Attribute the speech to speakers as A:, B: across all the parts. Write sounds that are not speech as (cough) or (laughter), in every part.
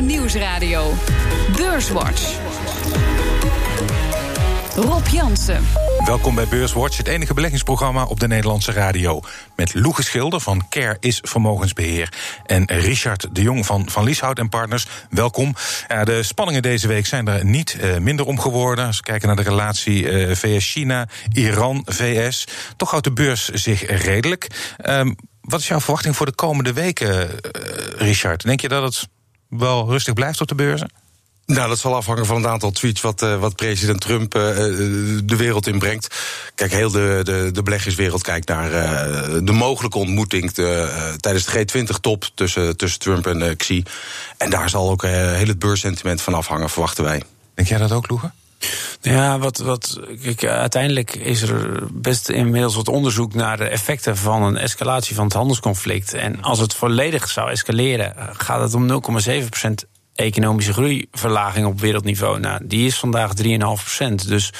A: Nieuwsradio. Beurswatch. Rob Jansen.
B: Welkom bij Beurswatch, het enige beleggingsprogramma op de Nederlandse radio. Met Loege Schilder van Care is Vermogensbeheer. En Richard de Jong van Van Lieshout en Partners. Welkom. de spanningen deze week zijn er niet uh, minder om geworden. Als we kijken naar de relatie uh, VS-China, Iran-VS. Toch houdt de beurs zich redelijk. Um, wat is jouw verwachting voor de komende weken, uh, Richard? Denk je dat het wel rustig blijft op de beurzen?
C: Nou, dat zal afhangen van het aantal tweets wat, uh, wat president Trump uh, de wereld inbrengt. Kijk, heel de, de, de beleggerswereld kijkt naar uh, de mogelijke ontmoeting de, tijdens de G20-top tussen, tussen Trump en Xi. En daar zal ook heel het beurssentiment van afhangen, verwachten wij.
B: Denk jij dat ook, Loegen?
D: Ja, wat, wat, kijk, uiteindelijk is er best inmiddels wat onderzoek naar de effecten van een escalatie van het handelsconflict. En als het volledig zou escaleren, gaat het om 0,7% economische groeiverlaging op wereldniveau. Nou, die is vandaag 3,5%. Dus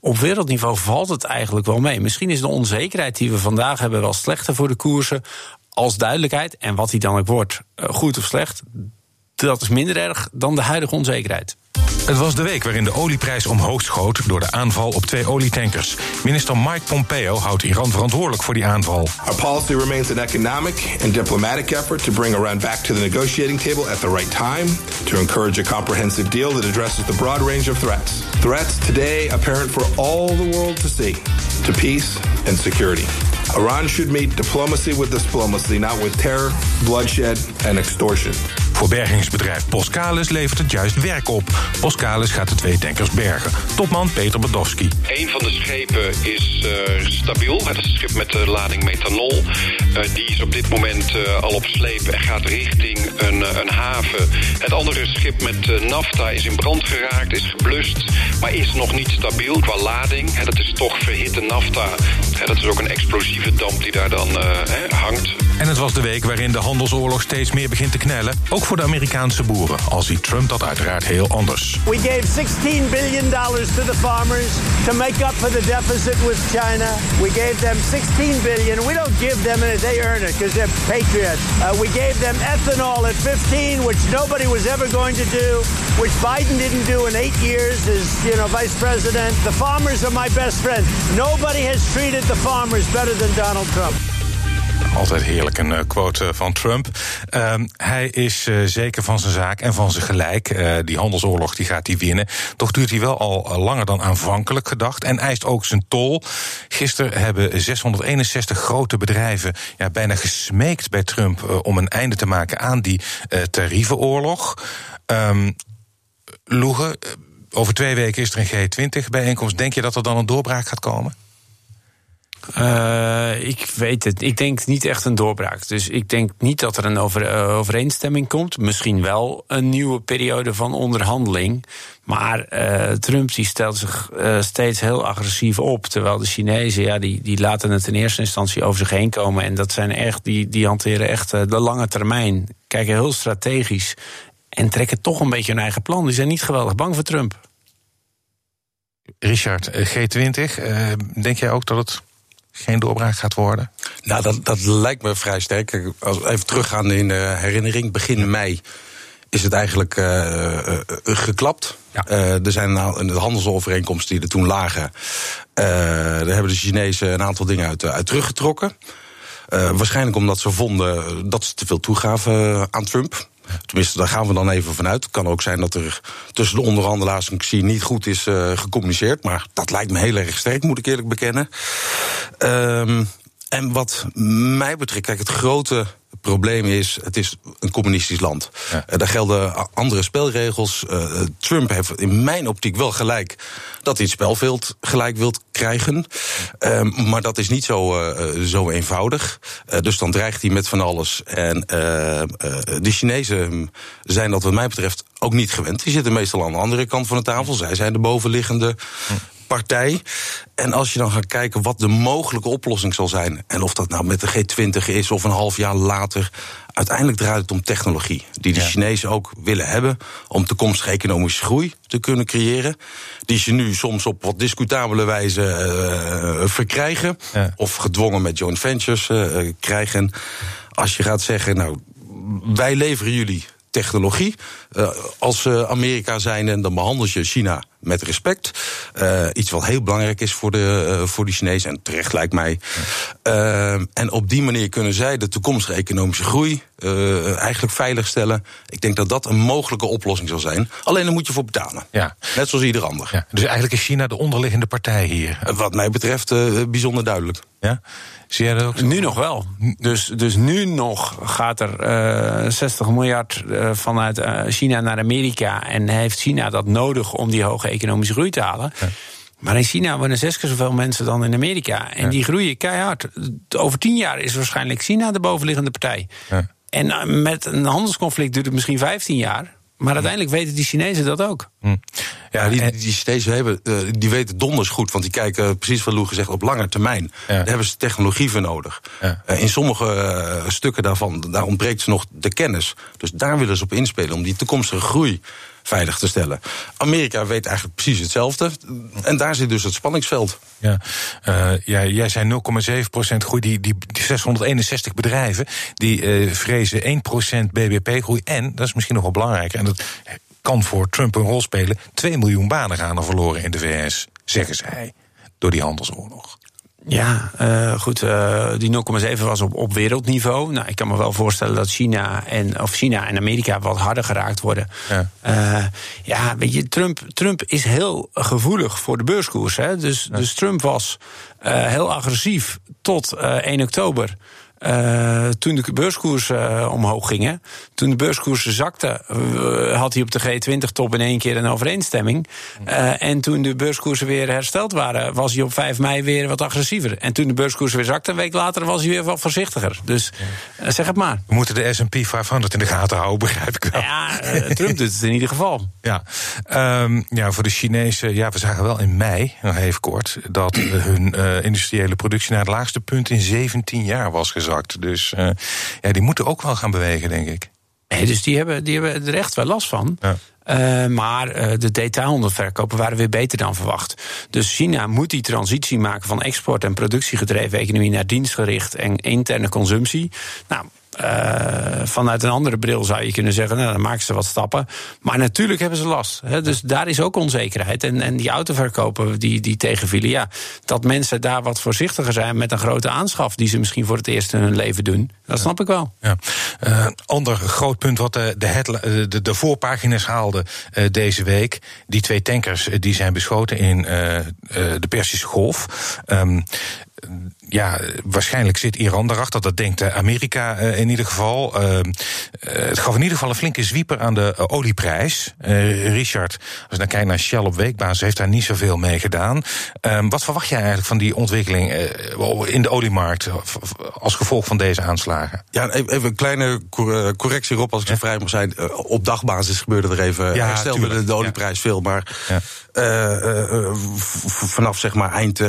D: op wereldniveau valt het eigenlijk wel mee. Misschien is de onzekerheid die we vandaag hebben wel slechter voor de koersen als duidelijkheid. En wat die dan ook wordt, eh, goed of slecht, dat is minder erg dan de huidige onzekerheid.
B: Het was de week waarin de olieprijs omhoog schoot door de aanval op twee olietankers. Minister Mike Pompeo houdt Iran verantwoordelijk voor die aanval.
E: Our policy remains an economic and diplomatic effort to bring Iran back to the negotiating table at the right time, to encourage a comprehensive deal that addresses the broad range of threats. Threats today apparent for all the world to see, to peace and security. Iran should meet diplomacy with diplomacy, not with terror, bloodshed and extortion.
B: Voor bergingsbedrijf levert het juist werk op. Boskalis gaat de twee tankers bergen. Topman Peter Badowski.
F: Een van de schepen is uh, stabiel. Het is een schip met de lading methanol. Uh, die is op dit moment uh, al op sleep en gaat richting een, een haven. Het andere schip met nafta is in brand geraakt, is geblust... maar is nog niet stabiel qua lading. Hè, dat is toch verhitte nafta. Hè, dat is ook een explosieve damp die daar dan hangt.
B: En het was de week waarin de handelsoorlog steeds meer begint te knellen. Ook voor de Amerikaanse boeren, al ziet Trump dat uiteraard heel anders.
G: We gave 16 billion dollars to the farmers to make up for the deficit with China. We gave them 16 billion. We don't give them it; they earn it because they're patriots. Uh, we gave them ethanol at 15, which nobody was ever going to do, which Biden didn't do in eight years as you know vice president. The farmers are my best friend. Nobody has treated the farmers better than Donald Trump.
B: Altijd heerlijk een uh, quote van Trump. Uh, hij is uh, zeker van zijn zaak en van zijn gelijk. Die handelsoorlog die gaat hij winnen. Toch duurt hij wel al langer dan aanvankelijk gedacht. En eist ook zijn tol. Gisteren hebben 661 grote bedrijven ja, bijna gesmeekt bij Trump om een einde te maken aan die tarievenoorlog. Um, Loege, over twee weken is er een G20-bijeenkomst. Denk je dat er dan een doorbraak gaat komen?
D: Uh, ik weet het. Ik denk niet echt een doorbraak. Dus ik denk niet dat er een uh, overeenstemming komt. Misschien wel een nieuwe periode van onderhandeling. Maar uh, Trump stelt zich steeds heel agressief op. Terwijl de Chinezen, ja, die, die laten het in eerste instantie over zich heen komen. En dat zijn echt, die, die hanteren echt de lange termijn. Kijken heel strategisch. En trekken toch een beetje hun eigen plan. Die zijn niet geweldig bang voor Trump.
B: Richard, G20, denk jij ook dat het geen doorbraak gaat worden?
C: Nou, dat, dat lijkt me vrij sterk. Als we even teruggaan in de herinnering, begin mei is het eigenlijk uh, uh, geklapt. Ja. Er zijn nou, de handelsovereenkomsten die er toen lagen. daar hebben de Chinezen een aantal dingen uit, uit teruggetrokken. waarschijnlijk omdat ze vonden dat ze te veel toegaven aan Trump. Tenminste, daar gaan we dan even vanuit. Het kan ook zijn dat er tussen de onderhandelaars en Xi niet goed is uh, gecommuniceerd. Maar dat lijkt me heel erg sterk, moet ik eerlijk bekennen. Um, en wat mij betreft, kijk, het grote probleem is, het is een communistisch land. Ja. Uh, daar gelden andere spelregels. Uh, Trump heeft in mijn optiek wel gelijk dat hij het spelveld gelijk wilt krijgen. Uh, maar dat is niet zo, zo eenvoudig. dus dan dreigt hij met van alles. En de Chinezen zijn dat wat mij betreft ook niet gewend. Die zitten meestal aan de andere kant van de tafel. Zij zijn de bovenliggende partij. En als je dan gaat kijken wat de mogelijke oplossing zal zijn. En of dat nou met de G20 is of een half jaar later. Uiteindelijk draait het om technologie. Die de ja. Chinezen ook willen hebben. Om toekomstige economische groei te kunnen creëren. Die ze nu soms op wat discutabele wijze uh, verkrijgen. Ja. Of gedwongen met joint ventures uh, krijgen. Als je gaat zeggen, nou, wij leveren jullie technologie. Uh, als Amerika zijn en dan behandel je China met respect. Uh, iets wat heel belangrijk is voor de, uh, voor de Chinezen. En terecht lijkt mij. Uh, en op die manier kunnen zij de toekomstige economische groei eigenlijk veiligstellen. Ik denk dat dat een mogelijke oplossing zal zijn. Alleen dan moet je voor betalen.
B: Ja.
C: Net zoals ieder ander.
B: Ja. Dus eigenlijk is China de onderliggende partij hier.
C: Wat mij betreft bijzonder duidelijk.
B: Ja? Zie jij dat ook?
D: Nu nog wel. Dus, dus nu nog gaat er 60 miljard vanuit China naar Amerika. En heeft China dat nodig om die hoge economische groei te halen. Maar in China wonen zes keer zoveel mensen dan in Amerika. En die groeien keihard. Over tien jaar is waarschijnlijk China de bovenliggende partij. Ja. En eh, met een handelsconflict duurt het misschien 15 jaar. Maar uiteindelijk weten die Chinezen dat ook.
C: Hm. Ja, die, die Chinezen hebben, eh, die weten donders goed. Want die kijken, precies wat Lou gezegd, op lange termijn. Daar hebben ze technologie voor nodig. Ja. Eh, in sommige stukken daarvan, daar ontbreekt ze nog de kennis. Dus daar willen ze op inspelen om die toekomstige groei veilig te stellen. Amerika weet eigenlijk precies hetzelfde. En daar zit dus het spanningsveld.
B: Ja, uh, ja jij zei 0,7% groei. Die, die, die 661 bedrijven die uh, vrezen 1% BBP-groei. En, dat is misschien nog wel belangrijker, en dat kan voor Trump een rol spelen... 2 miljoen banen gaan er verloren in de VS, zeggen zij, door die handelsoorlog.
D: Ja, uh, goed. Uh, die 0,7 was op, op wereldniveau. Nou, ik kan me wel voorstellen dat China en, of China en Amerika wat harder geraakt worden. Ja, uh, ja weet je, Trump, Trump is heel gevoelig voor de beurskoers. Hè? Dus, ja. dus Trump was heel agressief tot 1 oktober. Uh, toen de beurskoersen uh, omhoog gingen, toen de beurskoersen zakten, uh, had hij op de G20-top in één keer een overeenstemming. en toen de beurskoersen weer hersteld waren, was hij op 5 mei weer wat agressiever. En toen de beurskoersen weer zakten, een week later was hij weer wat voorzichtiger. Dus zeg het maar.
B: We moeten de SP 500 in de gaten houden, begrijp ik wel.
D: Ja, Trump doet het in ieder geval.
B: Ja, um, ja voor de Chinezen, ja, we zagen wel in mei, nog even kort, dat hun industriële productie naar het laagste punt in 17 jaar was gezakt. Dus uh, ja, die moeten ook wel gaan bewegen, denk ik.
D: Nee, dus die hebben, die hebben er echt wel last van. Ja. Uh, maar uh, de detailhandelverkopen waren weer beter dan verwacht. Dus China moet die transitie maken van export- en productiegedreven economie naar dienstgericht en interne consumptie. Nou, uh, vanuit een andere bril zou je kunnen zeggen, nou, dan maken ze wat stappen. Maar natuurlijk hebben ze last. Hè, dus daar is ook onzekerheid. En, en die autoverkopen die, die tegenvielen, ja, dat mensen daar wat voorzichtiger zijn met een grote aanschaf die ze misschien voor het eerst in hun leven doen. Dat snap ik wel.
B: Ja. Uh, ander groot punt wat de, de, de, de voorpagina's haalde uh, deze week. Die twee tankers die zijn beschoten in de Persische Golf. Um, ja, waarschijnlijk zit Iran daarachter. Dat denkt Amerika uh, in ieder geval. Uh, het gaf in ieder geval een flinke zwieper aan de olieprijs. Richard, als je dan kijkt naar Shell op weekbasis, heeft daar niet zoveel mee gedaan. Ehm, wat verwacht jij eigenlijk van die ontwikkeling in de oliemarkt als gevolg van deze aanslagen?
C: Ja, even een kleine correctie erop, als ik zo vrij mag zijn. op dagbasis gebeurde er even. Ja, herstelde de, de olieprijs ja. veel, maar vanaf zeg maar eind,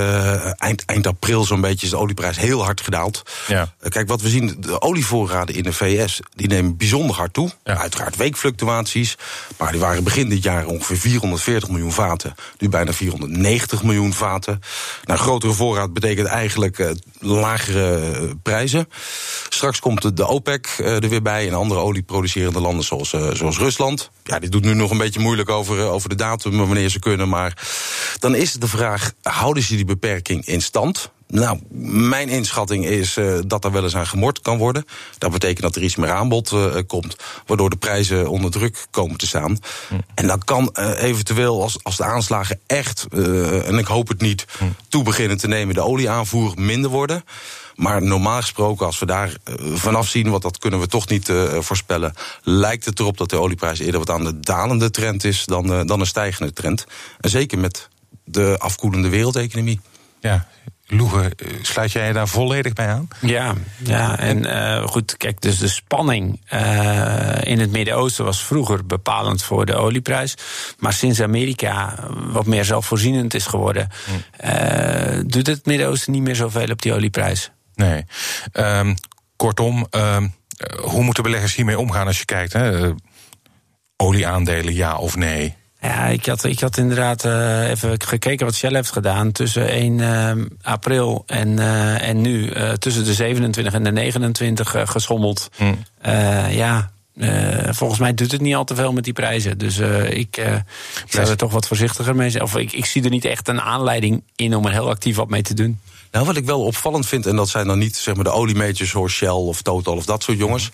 C: eind, eind april zo'n beetje is de olieprijs heel hard gedaald. Ja. Kijk, wat we zien, de olievoorraden in de VS die nemen bijzonder hard toe. Ja. Uiteraard weekfluctuaties. Maar die waren begin dit jaar ongeveer 440 miljoen vaten. Nu bijna 490 miljoen vaten. Nou, grotere voorraad betekent eigenlijk uh, lagere uh, prijzen. Straks komt de, de OPEC uh, er weer bij en andere olieproducerende landen zoals, zoals Rusland. Ja, dit doet nu nog een beetje moeilijk over, over de datum wanneer ze kunnen. Maar dan is de vraag: houden ze die beperking in stand? Nou, mijn inschatting is uh, dat er wel eens aan gemord kan worden. Dat betekent dat er iets meer aanbod uh, komt, waardoor de prijzen onder druk komen te staan. Hm. En dan kan uh, eventueel, als, als de aanslagen echt, en ik hoop het niet, hm. toe beginnen te nemen, de olieaanvoer minder worden. Maar normaal gesproken, als we daar vanaf zien, want dat kunnen we toch niet voorspellen, lijkt het erop dat de olieprijs eerder wat aan de dalende trend is dan, dan een stijgende trend. En zeker met de afkoelende wereldeconomie.
B: Ja, Loegen, sluit jij daar volledig bij aan?
D: Ja, ja en uh, goed, kijk, dus de spanning uh, in het Midden-Oosten was vroeger bepalend voor de olieprijs. Maar sinds Amerika wat meer zelfvoorzienend is geworden, uh, doet het Midden-Oosten niet meer zoveel op die olieprijs.
B: Nee. Um, kortom, um, hoe moeten beleggers hiermee omgaan als je kijkt? Hè? olieaandelen, ja of nee?
D: Ja, ik had, ik had inderdaad uh, even gekeken wat Shell heeft gedaan tussen 1 uh, april en, uh, en nu. tussen de 27 en de 29 geschommeld. Hm. ja, volgens mij doet het niet al te veel met die prijzen. Dus ik, zou er toch wat voorzichtiger mee zijn. Of ik, ik zie er niet echt een aanleiding in om er heel actief wat mee te doen.
C: Nou, wat ik wel opvallend vind, en dat zijn dan niet zeg maar, de oliemajors zoals Shell of Total of dat soort jongens.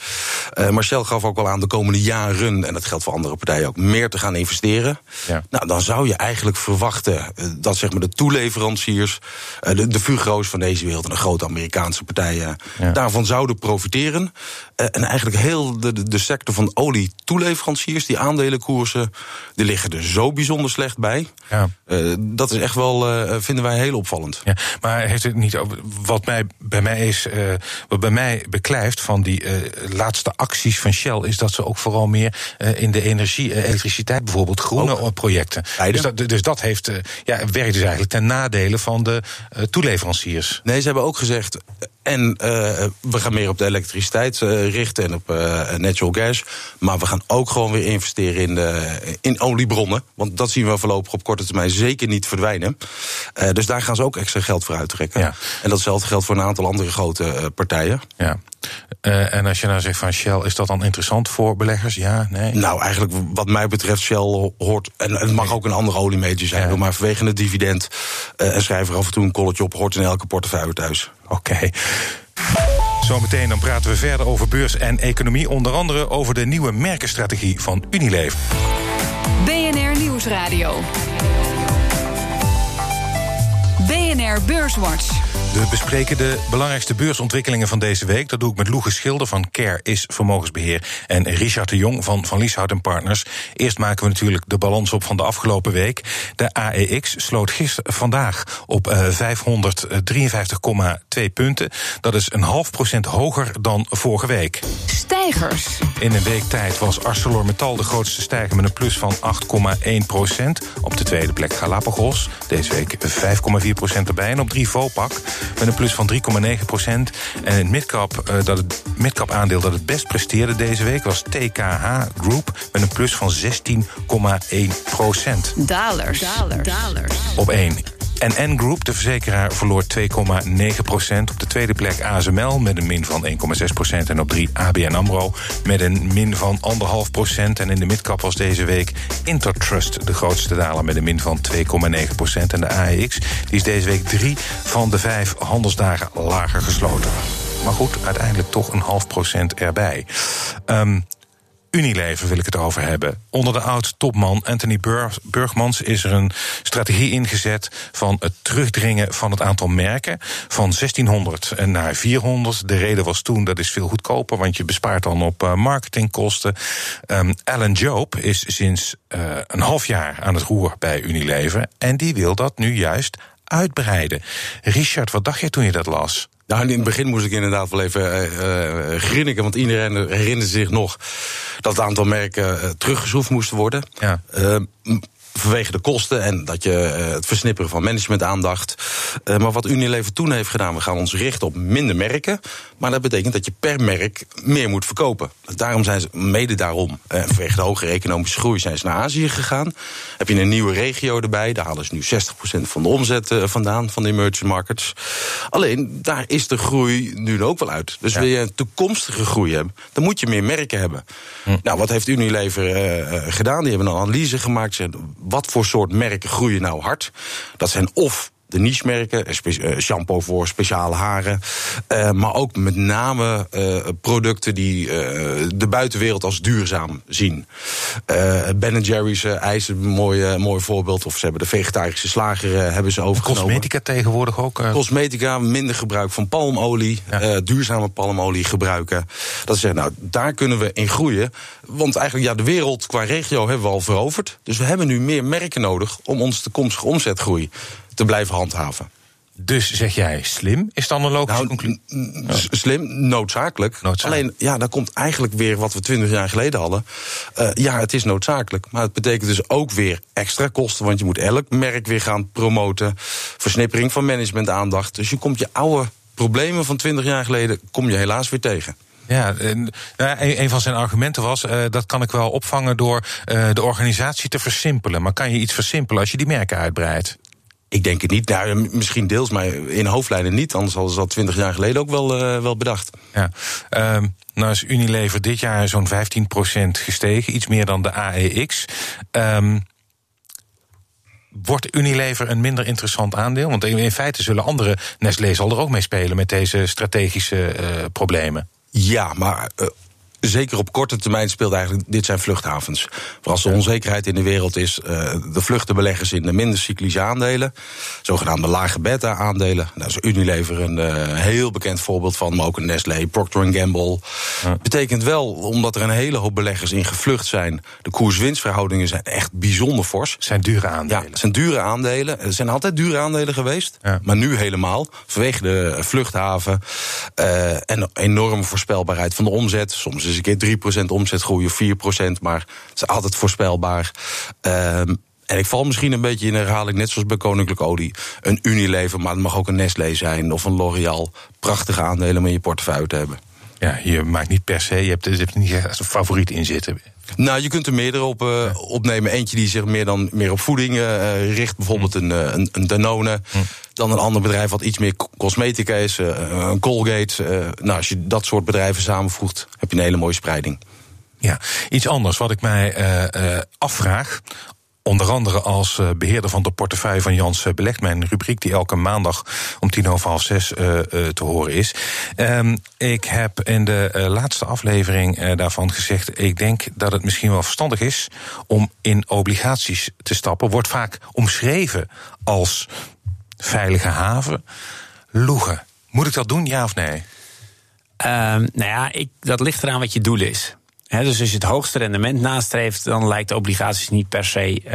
C: Uh, maar Shell gaf ook wel aan de komende jaren, en dat geldt voor andere partijen ook, meer te gaan investeren. Ja. Nou, dan zou je eigenlijk verwachten uh, dat zeg maar, de toeleveranciers, uh, de, de Fugro's van deze wereld en de grote Amerikaanse partijen, ja. daarvan zouden profiteren. en eigenlijk heel de, de sector van olie-toeleveranciers, die aandelenkoersen, die liggen er zo bijzonder slecht bij. Ja. dat is echt wel, vinden wij heel opvallend.
B: Ja, maar heeft het niet over. Wat mij, bij mij is, uh, wat bij mij beklijft van die uh, laatste acties van Shell, is dat ze ook vooral meer uh, in de energie, elektriciteit bijvoorbeeld, groene ook. projecten. Dus dat, dus dat heeft, ja, werkt dus eigenlijk ten nadele van de toeleveranciers.
C: Nee, ze hebben ook gezegd. En we gaan meer op de elektriciteit richten en op natural gas. Maar we gaan ook gewoon weer investeren in, de, in oliebronnen. Want dat zien we voorlopig op korte termijn zeker niet verdwijnen. dus daar gaan ze ook extra geld voor uittrekken. Ja. En datzelfde geldt voor een aantal andere grote uh, partijen.
B: Ja. Uh, en als je nou zegt van Shell, is dat dan interessant voor beleggers? Ja, nee?
C: Nou, eigenlijk wat mij betreft, Shell hoort... en het mag ook een andere oliemajor zijn, ja. maar vanwege het dividend... Uh, en schrijf er af en toe een kolletje op, hoort in elke portefeuille thuis.
B: Oké. Okay. Zometeen dan praten we verder over beurs en economie. Onder andere over de nieuwe merkenstrategie van Unilever.
A: BNR Nieuwsradio. BNR Beurswatch.
B: We bespreken de belangrijkste beursontwikkelingen van deze week. Dat doe ik met Loege Schilder van Care is Vermogensbeheer en Richard de Jong van Van Lieshout Partners. Eerst maken we natuurlijk de balans op van de afgelopen week. De AEX sloot gisteren vandaag op uh, 553,2 punten. Dat is een half procent hoger dan vorige week.
A: Stijgers.
B: In een week tijd was ArcelorMittal de grootste stijger met een plus van 8,1 procent. Op de tweede plek Galapagos. Deze week 5,4 procent erbij. En op drie Vopak met een plus van 3,9 procent. En het midcap, uh, dat het midcap aandeel dat het best presteerde deze week was TKH Group met een plus van 16,1 procent.
A: Dalers. Dalers.
B: Dalers. Op 1. En N-Group, de verzekeraar, verloor 2,9 procent. Op de tweede plek ASML met een min van 1,6 procent. En op 3 ABN AMRO met een min van 1,5 procent. En in de midcap was deze week Intertrust de grootste daler... met een min van 2,9 procent. En de AEX die is deze week drie van de vijf handelsdagen lager gesloten. Maar goed, uiteindelijk toch een half procent erbij. Um, Unilever wil ik het over hebben. Onder de oud-topman Anthony Burgmans is er een strategie ingezet van het terugdringen van het aantal merken van 1600 naar 400. De reden was toen dat is veel goedkoper, want je bespaart dan op uh, marketingkosten. Um, Alan Job is sinds uh, een half jaar aan het roer bij Unilever en die wil dat nu juist uitbreiden. Richard, wat dacht je toen je dat las?
C: Nou, in het begin moest ik inderdaad wel even uh, grinniken, want iedereen herinnert zich nog dat het aantal merken uh, teruggeschroefd moest worden. Ja vanwege de kosten en dat je uh, het versnipperen van managementaandacht. Uh, maar wat Unilever toen heeft gedaan, we gaan ons richten op minder merken. Maar dat betekent dat je per merk meer moet verkopen. Daarom zijn ze, mede daarom, uh, vanwege de hogere economische groei, zijn ze naar Azië gegaan. Heb je een nieuwe regio erbij, daar halen ze nu 60% van de omzet vandaan, van de emerging markets. Alleen, daar is de groei nu ook wel uit. Dus ja. wil je een toekomstige groei hebben, dan moet je meer merken hebben. Hm. Nou, wat heeft Unilever gedaan? Die hebben een analyse gemaakt wat voor soort merken groeien nou hard. Dat zijn of de niche-merken, eh, shampoo voor speciale haren. Uh, maar ook met name uh, producten die uh, de buitenwereld als duurzaam zien. ben Jerry's ijs een mooi, mooi voorbeeld. Of ze hebben de vegetarische slager hebben ze overgenomen.
B: Cosmetica tegenwoordig ook?
C: Cosmetica, minder gebruik van palmolie. Ja. duurzame palmolie gebruiken. Dat zeggen, nou, daar kunnen we in groeien. Want eigenlijk, ja, de wereld qua regio hebben we al veroverd. Dus we hebben nu meer merken nodig om onze toekomstige omzetgroei te blijven handhaven.
B: Dus zeg jij slim? Is dan een logische nou, conclusie?
C: Slim, noodzakelijk. noodzakelijk. Alleen, ja, daar komt eigenlijk weer wat we twintig jaar geleden hadden. Uh, ja, het is noodzakelijk. Maar het betekent dus ook weer extra kosten. Want je moet elk merk weer gaan promoten. Versnippering van managementaandacht. Dus je komt je oude problemen van twintig jaar geleden... kom je helaas weer tegen.
B: Ja, een, een van zijn argumenten was: uh, dat kan ik wel opvangen door uh, de organisatie te versimpelen. Maar kan je iets versimpelen als je die merken uitbreidt?
C: Ik denk het niet. Nou, misschien deels, maar in hoofdlijnen niet. Anders hadden ze dat twintig jaar geleden ook wel, uh, wel bedacht.
B: Ja. Um, nou is Unilever dit jaar zo'n 15% gestegen. Iets meer dan de AEX. Um, wordt Unilever een minder interessant aandeel? Want in feite zullen andere Nestlé zal er ook mee spelen met deze strategische uh, problemen.
C: Ja, maar uh, zeker op korte termijn speelt eigenlijk, dit zijn vluchthavens. voor als er onzekerheid in de wereld is, uh, de vluchtenbeleggers in de minder cyclische aandelen, zogenaamde lage beta-aandelen. Daar is Unilever een uh, heel bekend voorbeeld van, maar ook een Nestlé, Procter Gamble. Ja. Betekent wel, omdat er een hele hoop beleggers in gevlucht zijn, de koers-winstverhoudingen zijn echt bijzonder fors.
B: Het zijn dure aandelen.
C: Ja, het zijn dure aandelen. Er zijn altijd dure aandelen geweest, ja. maar nu helemaal. Vanwege de vluchthaven uh, en enorme voorspelbaarheid van de omzet. Soms is eens een keer 3% omzetgroei of 4%, maar het is altijd voorspelbaar. Um, en ik val misschien een beetje in herhaling, net zoals bij Koninklijke Olie. Een Unilever, maar het mag ook een Nestlé zijn of een L'Oreal. Prachtige aandelen om in je portefeuille te hebben.
B: Ja, je maakt niet per se, je hebt, je hebt niet als een favoriet in zitten.
C: Nou, je kunt er meerdere op uh, opnemen. Eentje die zich meer, dan, meer op voeding uh, richt. Bijvoorbeeld een, een, een Danone. Hm. Dan een ander bedrijf wat iets meer cosmetica is. Uh, een Colgate. nou, als je dat soort bedrijven samenvoegt, heb je een hele mooie spreiding.
B: Ja, iets anders wat ik mij afvraag. Onder andere als beheerder van de portefeuille van Jans Belegd, mijn rubriek die elke maandag om tien over half zes te horen is. Um, ik heb in de laatste aflevering daarvan gezegd: ik denk dat het misschien wel verstandig is om in obligaties te stappen. Wordt vaak omschreven als veilige haven. Loegen. Moet ik dat doen, ja of nee?
D: Um, nou ja, ik, dat ligt eraan wat je doel is. He, dus als je het hoogste rendement nastreeft, dan lijkt obligaties niet per se uh,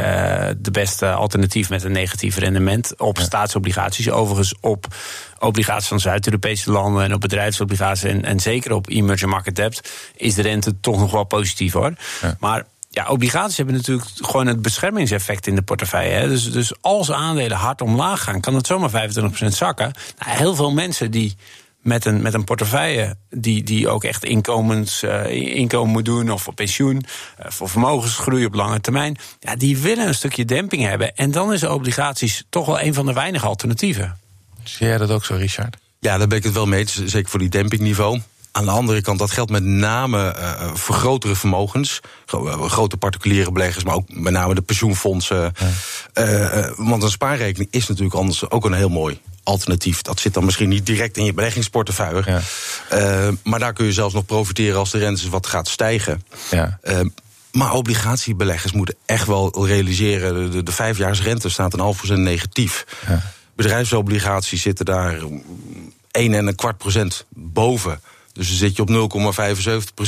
D: de beste alternatief met een negatief rendement op ja. staatsobligaties. Overigens op obligaties van Zuid-Europese landen en op bedrijfsobligaties en, en zeker op emerging market debt is de rente toch nog wel positief hoor. Ja. Maar ja, obligaties hebben natuurlijk gewoon het beschermingseffect in de portefeuille. Hè. Dus, dus als aandelen hard omlaag gaan, kan het zomaar 25% zakken. Nou, heel veel mensen die met een, met een portefeuille die, die ook echt inkomens, uh, inkomen moet doen of voor pensioen, uh, voor vermogensgroei op lange termijn. Ja, die willen een stukje demping hebben. En dan is obligaties toch wel een van de weinige alternatieven.
B: Zie jij dat ook zo, Richard?
C: Ja, daar ben ik het wel mee zeker voor die dempingniveau. Aan de andere kant, dat geldt met name uh, voor grotere vermogens. Grote particuliere beleggers, maar ook met name de pensioenfondsen. Ja. Uh, want een spaarrekening is natuurlijk anders ook een heel mooi alternatief. Dat zit dan misschien niet direct in je beleggingsportefeuille. Ja. Uh, maar daar kun je zelfs nog profiteren als de rente wat gaat stijgen. Ja. Maar obligatiebeleggers moeten echt wel realiseren... de, de vijfjaarsrente staat een half procent negatief. Ja. Bedrijfsobligaties zitten daar 1 en een kwart procent boven... Dus dan zit je op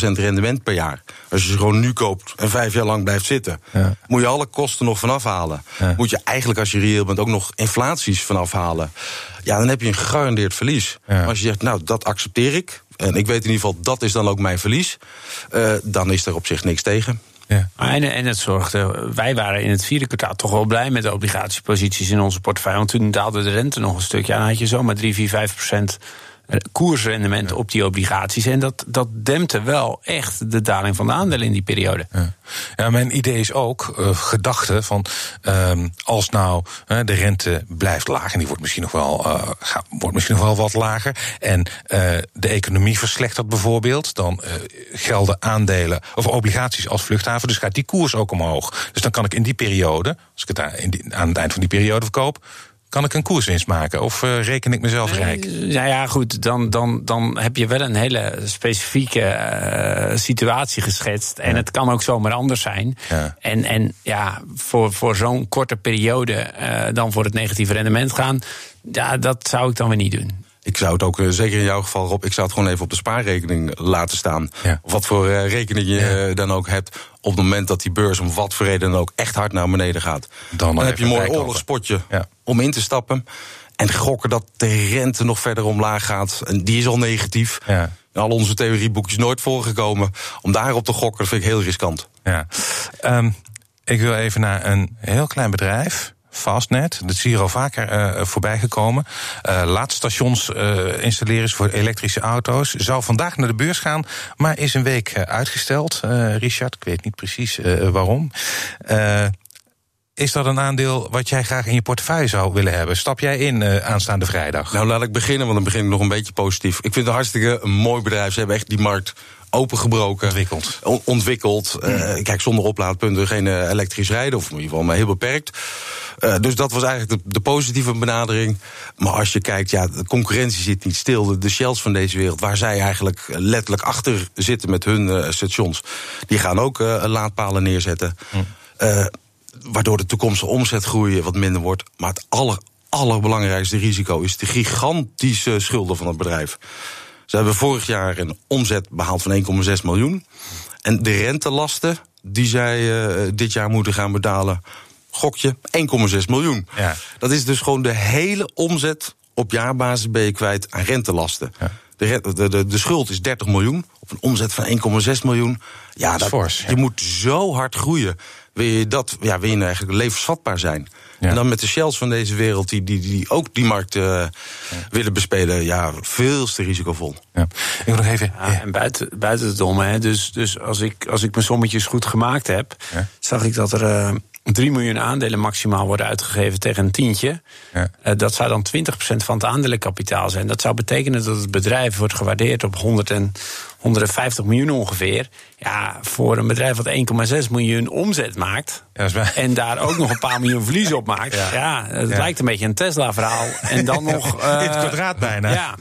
C: 0,75% rendement per jaar. Als je ze gewoon nu koopt en vijf jaar lang blijft zitten, ja. moet je alle kosten nog vanaf halen. Ja. Moet je eigenlijk, als je reëel bent, ook nog inflaties vanaf halen. Ja, dan heb je een gegarandeerd verlies. Ja. Maar als je zegt, nou, dat accepteer ik. En ik weet in ieder geval, dat is dan ook mijn verlies. Uh, dan is er op zich niks tegen.
D: Ja. En, en het zorgde, wij waren in het vierde kwartaal toch wel blij met de obligatieposities in onze portefeuille. Want toen daalde de rente nog een stukje. Ja, dan had je zomaar 3, 4, 5 procent koersrendement op die obligaties. En dat, dat dempte wel echt de daling van de aandelen in die periode.
B: Ja, ja mijn idee is ook, uh, gedachte van uh, als nou uh, de rente blijft laag, en die wordt misschien nog wel, gaat, wordt misschien nog wel wat lager, en de economie verslechtert bijvoorbeeld, dan gelden aandelen of obligaties als vluchthaven, dus gaat die koers ook omhoog. Dus dan kan ik in die periode, als ik het aan, die, aan het eind van die periode verkoop, kan ik een koerswinst maken? Of uh, reken ik mezelf rijk?
D: Nou ja, goed, dan, dan, dan heb je wel een hele specifieke uh, situatie geschetst. En ja. het kan ook zomaar anders zijn. Ja. En, en ja, voor, voor zo'n korte periode uh, dan voor het negatieve rendement gaan, ja, dat zou ik dan weer niet doen.
C: Ik zou het ook, uh, zeker in jouw geval, Rob, ik zou het gewoon even op de spaarrekening laten staan. Ja. Of wat voor uh, rekening je ja. uh, dan ook hebt. Op het moment dat die beurs om wat voor reden dan ook echt hard naar beneden gaat. Dan, dan heb je een mooi oorlogspotje ja. om in te stappen. En gokken dat de rente nog verder omlaag gaat. En die is al negatief. Ja. Al onze theorieboekjes nooit voorgekomen. Om daarop te gokken, dat vind ik heel riskant.
B: Ja. Um, ik wil even naar een heel klein bedrijf. Fastnet. Dat is hier al vaker uh, voorbij gekomen. Uh, laadstations uh, installeren voor elektrische auto's. Zou vandaag naar de beurs gaan, maar is een week uitgesteld. Richard, ik weet niet precies waarom. is dat een aandeel wat jij graag in je portefeuille zou willen hebben? Stap jij in aanstaande vrijdag?
C: Nou, laat ik beginnen, want dan begin ik nog een beetje positief. Ik vind het hartstikke een mooi bedrijf. Ze hebben echt die markt opengebroken.
B: Ontwikkeld.
C: On ontwikkeld. Uh, kijk, zonder oplaadpunten geen uh, elektrisch rijden, of in ieder geval maar heel beperkt. Uh, dus dat was eigenlijk de, de, positieve benadering. Maar als je kijkt, ja, de concurrentie zit niet stil. De, de Shells van deze wereld, waar zij eigenlijk letterlijk achter zitten met hun stations, die gaan ook laadpalen neerzetten. Hm. waardoor de toekomstige omzetgroei wat minder wordt. Maar het aller, allerbelangrijkste risico is de gigantische schulden van het bedrijf. Ze hebben vorig jaar een omzet behaald van 1,6 miljoen. En de rentelasten die zij uh, dit jaar moeten gaan betalen, gokje 1,6 miljoen. Ja. Dat is dus gewoon de hele omzet op jaarbasis ben je kwijt aan rentelasten. Ja. De, de, de, de, schuld is 30 miljoen op een omzet van 1,6 miljoen. Ja, dat, fors, je moet zo hard groeien. Wil je, dat, ja, wil je nou eigenlijk levensvatbaar zijn? En dan met de Shells van deze wereld, die, die, die ook die markt uh, willen bespelen, ja, veel te risicovol. Ja.
D: Ik wil nog even. Ja, en buiten, buiten het domme, hè, dus, dus als, ik, als ik mijn sommetjes goed gemaakt heb, zag ik dat er. Uh, 3 miljoen aandelen maximaal worden uitgegeven tegen een tientje. Ja. Uh, dat zou dan 20% van het aandelenkapitaal zijn. Dat zou betekenen dat het bedrijf wordt gewaardeerd op 100 en, 150 miljoen ongeveer. Ja, voor een bedrijf wat 1,6 miljoen omzet maakt. Ja, en daar ook nog een paar miljoen verlies op maakt. Ja, ja het lijkt een beetje een Tesla-verhaal. En dan nog.
B: Uh, (laughs) In het kwadraat bijna. Ja,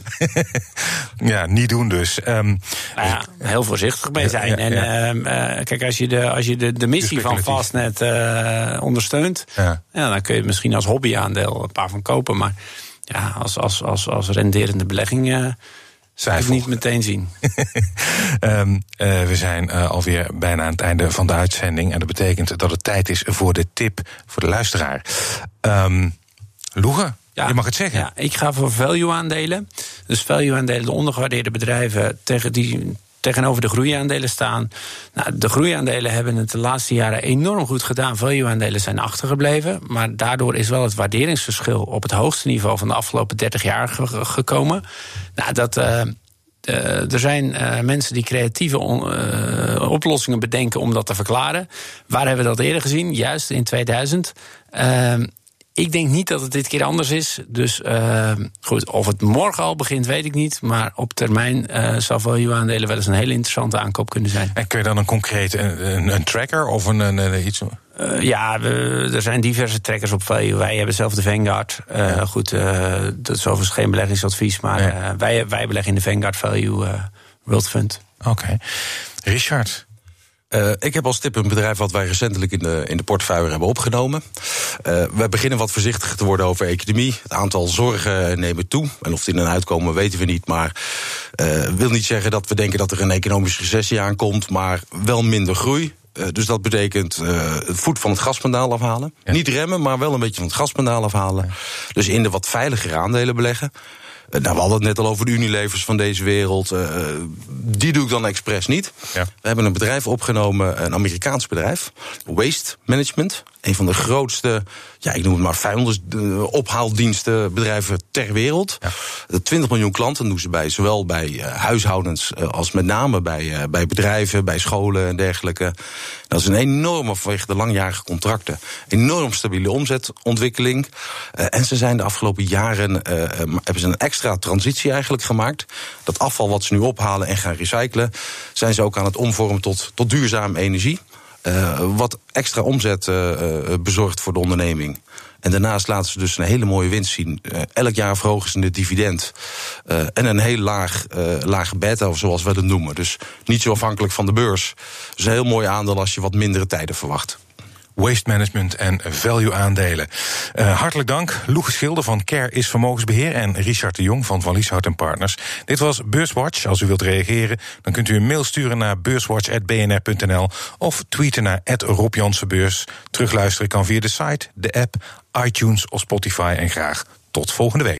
B: (laughs) ja niet doen dus. Um,
D: nou ja, heel voorzichtig mee zijn. en uh, kijk, als je de, als je de, de missie van Fastnet uh, ondersteunt. Ja. dan kun je misschien als hobbyaandeel een paar van kopen. Maar ja, als, als, als, als renderende belegging zou ik niet meteen zien.
B: um, (laughs) uh, we zijn uh, alweer bijna aan het einde van de uitzending. En dat betekent dat het tijd is voor de tip voor de luisteraar. Um, Loege, ja, je mag het zeggen.
D: Ja, ik ga voor value-aandelen. Dus value-aandelen, de ondergewaardeerde bedrijven... tegen die tegenover de groeiaandelen staan. Nou, de groeiaandelen hebben het de laatste jaren enorm goed gedaan. Value-aandelen zijn achtergebleven. Maar daardoor is wel het waarderingsverschil op het hoogste niveau van de afgelopen 30 jaar gekomen. Nou, dat. Uh, er zijn uh, mensen die creatieve oplossingen bedenken om dat te verklaren. Waar hebben we dat eerder gezien? Juist in 2000. Ik denk niet dat het dit keer anders is. Dus uh, goed, of het morgen al begint, weet ik niet. Maar op termijn uh, zal value-aandelen wel eens een hele interessante aankoop kunnen zijn.
B: En kun je dan een concreet een, een tracker of een, een iets?
D: Uh, ja, we, er zijn diverse trackers op value. Wij hebben zelf de Vanguard. Ja. Goed, dat is overigens geen beleggingsadvies. Maar nee. wij, wij beleggen in de Vanguard Value World Fund.
B: Oké. Okay. Richard,
C: uh, ik heb als tip een bedrijf wat wij recentelijk in de, in de portefeuille hebben opgenomen. Uh, we beginnen wat voorzichtiger te worden over economie. Het aantal zorgen neemt toe. En of die dan uitkomen, weten we niet. Maar uh, wil niet zeggen dat we denken dat er een economische recessie aankomt, maar wel minder groei. dus dat betekent het voet van het gaspedaal afhalen. Ja. Niet remmen, maar wel een beetje van het gaspedaal afhalen. Ja. Dus in de wat veiligere aandelen beleggen. Eh, nou, we hadden het net al over de Unilevers van deze wereld. Uh, die doe ik dan expres niet. Ja. We hebben een bedrijf opgenomen, een Amerikaans bedrijf. Waste Management. Een van de grootste, ja, ik noem het maar vuilnisophaaldiensten bedrijven ter wereld. Ja. 20 miljoen klanten doen ze bij, zowel bij uh, huishoudens als met name bij, uh, bij bedrijven, bij scholen en dergelijke. Dat is een enorme vanwege de langjarige contracten. Enorm stabiele omzetontwikkeling. En ze zijn de afgelopen jaren hebben ze een extra transitie eigenlijk gemaakt. Dat afval wat ze nu ophalen en gaan recyclen, zijn ze ook aan het omvormen tot, tot duurzame energie. Uh, wat extra omzet uh, bezorgt voor de onderneming. En daarnaast laten ze dus een hele mooie winst zien. Elk jaar verhogen ze de dividend. En een heel laag, lage beta, of zoals we dat noemen. Dus niet zo afhankelijk van de beurs. Dus een heel mooi aandeel als je wat mindere tijden verwacht
B: waste management en value aandelen. Uh, hartelijk dank, Loege Schilder van Care is Vermogensbeheer en Richard de Jong van Van Lieshout Partners. Dit was Beurswatch. Als u wilt reageren, dan kunt u een mail sturen naar beurswatch.bnr.nl of tweeten naar Rob Beurs. Terugluisteren kan via de site, de app, iTunes of Spotify en graag tot volgende week.